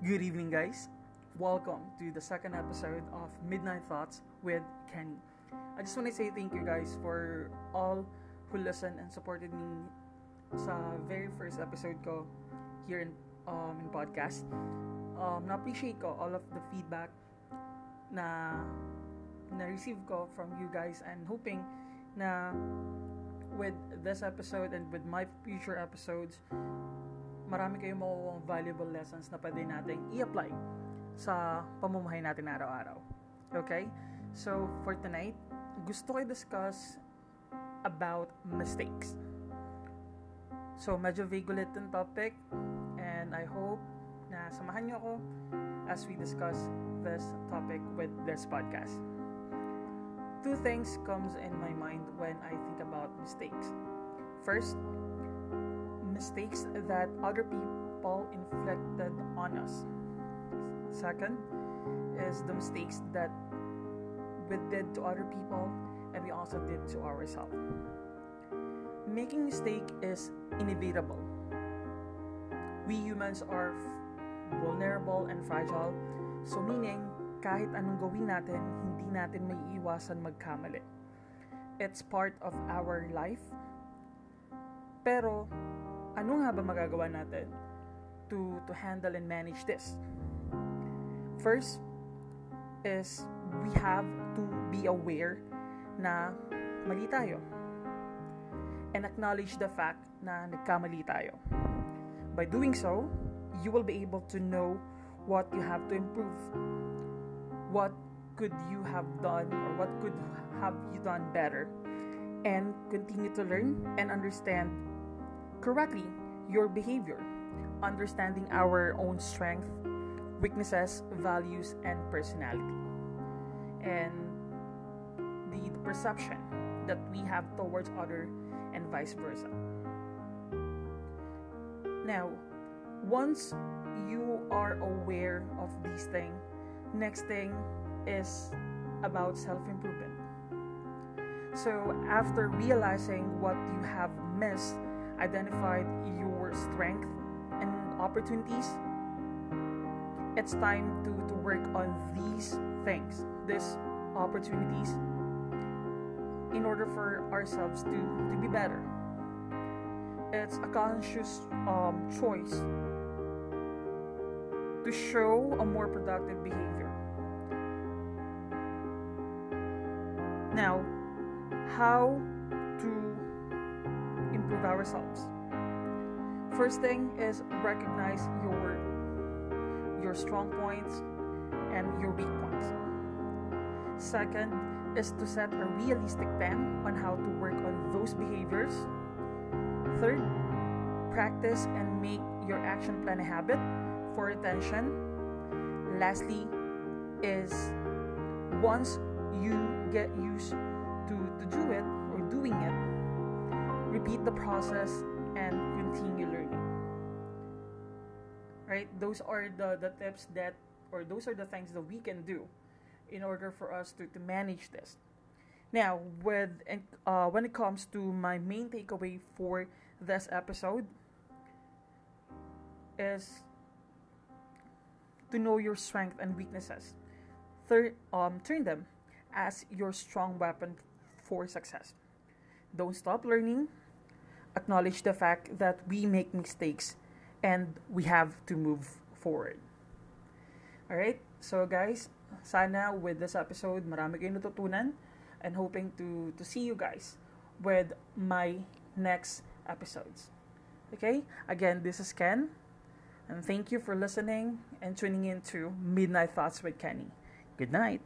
Good evening, guys. Welcome to the second episode of Midnight Thoughts with Kenny. I just want to say thank you, guys, for all who listened and supported me sa very first episode ko here in um, in podcast. Um, na-appreciate ko all of the feedback na na-receive ko from you guys and hoping na with this episode and with my future episodes marami kayong makukuha valuable lessons na pwede nating i-apply sa pamumuhay natin araw-araw. Okay? So, for tonight, gusto ko i-discuss about mistakes. So, medyo vague ulit yung topic and I hope na samahan niyo ako as we discuss this topic with this podcast. Two things comes in my mind when I think about mistakes. First, mistakes that other people inflicted on us. Second is the mistakes that we did to other people and we also did to ourselves. Making mistake is inevitable. We humans are vulnerable and fragile. So meaning, kahit anong gawin natin, hindi natin may iwasan magkamali. It's part of our life. Pero ano nga ba magagawa natin to to handle and manage this? First is we have to be aware na mali tayo and acknowledge the fact na nagkamali tayo. By doing so, you will be able to know what you have to improve. What could you have done or what could have you done better and continue to learn and understand correctly your behavior, understanding our own strength, weaknesses, values, and personality, and the, the perception that we have towards other and vice versa. Now, once you are aware of these things, next thing is about self improvement. So, after realizing what you have missed identified your strength and opportunities, it's time to, to work on these things, these opportunities, in order for ourselves to, to be better. It's a conscious um, choice to show a more productive behavior. Now, how ourselves. First thing is recognize your your strong points and your weak points. Second is to set a realistic plan on how to work on those behaviors. Third, practice and make your action plan a habit for retention. Lastly, is once you get used to, to do it or doing it, repeat the process and continue learning. Right? Those are the the tips that or those are the things that we can do in order for us to, to manage this. Now with uh, when it comes to my main takeaway for this episode is to know your strength and weaknesses. Third, um, turn them as your strong weapon for success. Don't stop learning acknowledge the fact that we make mistakes and we have to move forward. Alright? So guys, sana with this episode, marami kayong natutunan and hoping to, to see you guys with my next episodes. Okay? Again, this is Ken. And thank you for listening and tuning in to Midnight Thoughts with Kenny. Good night.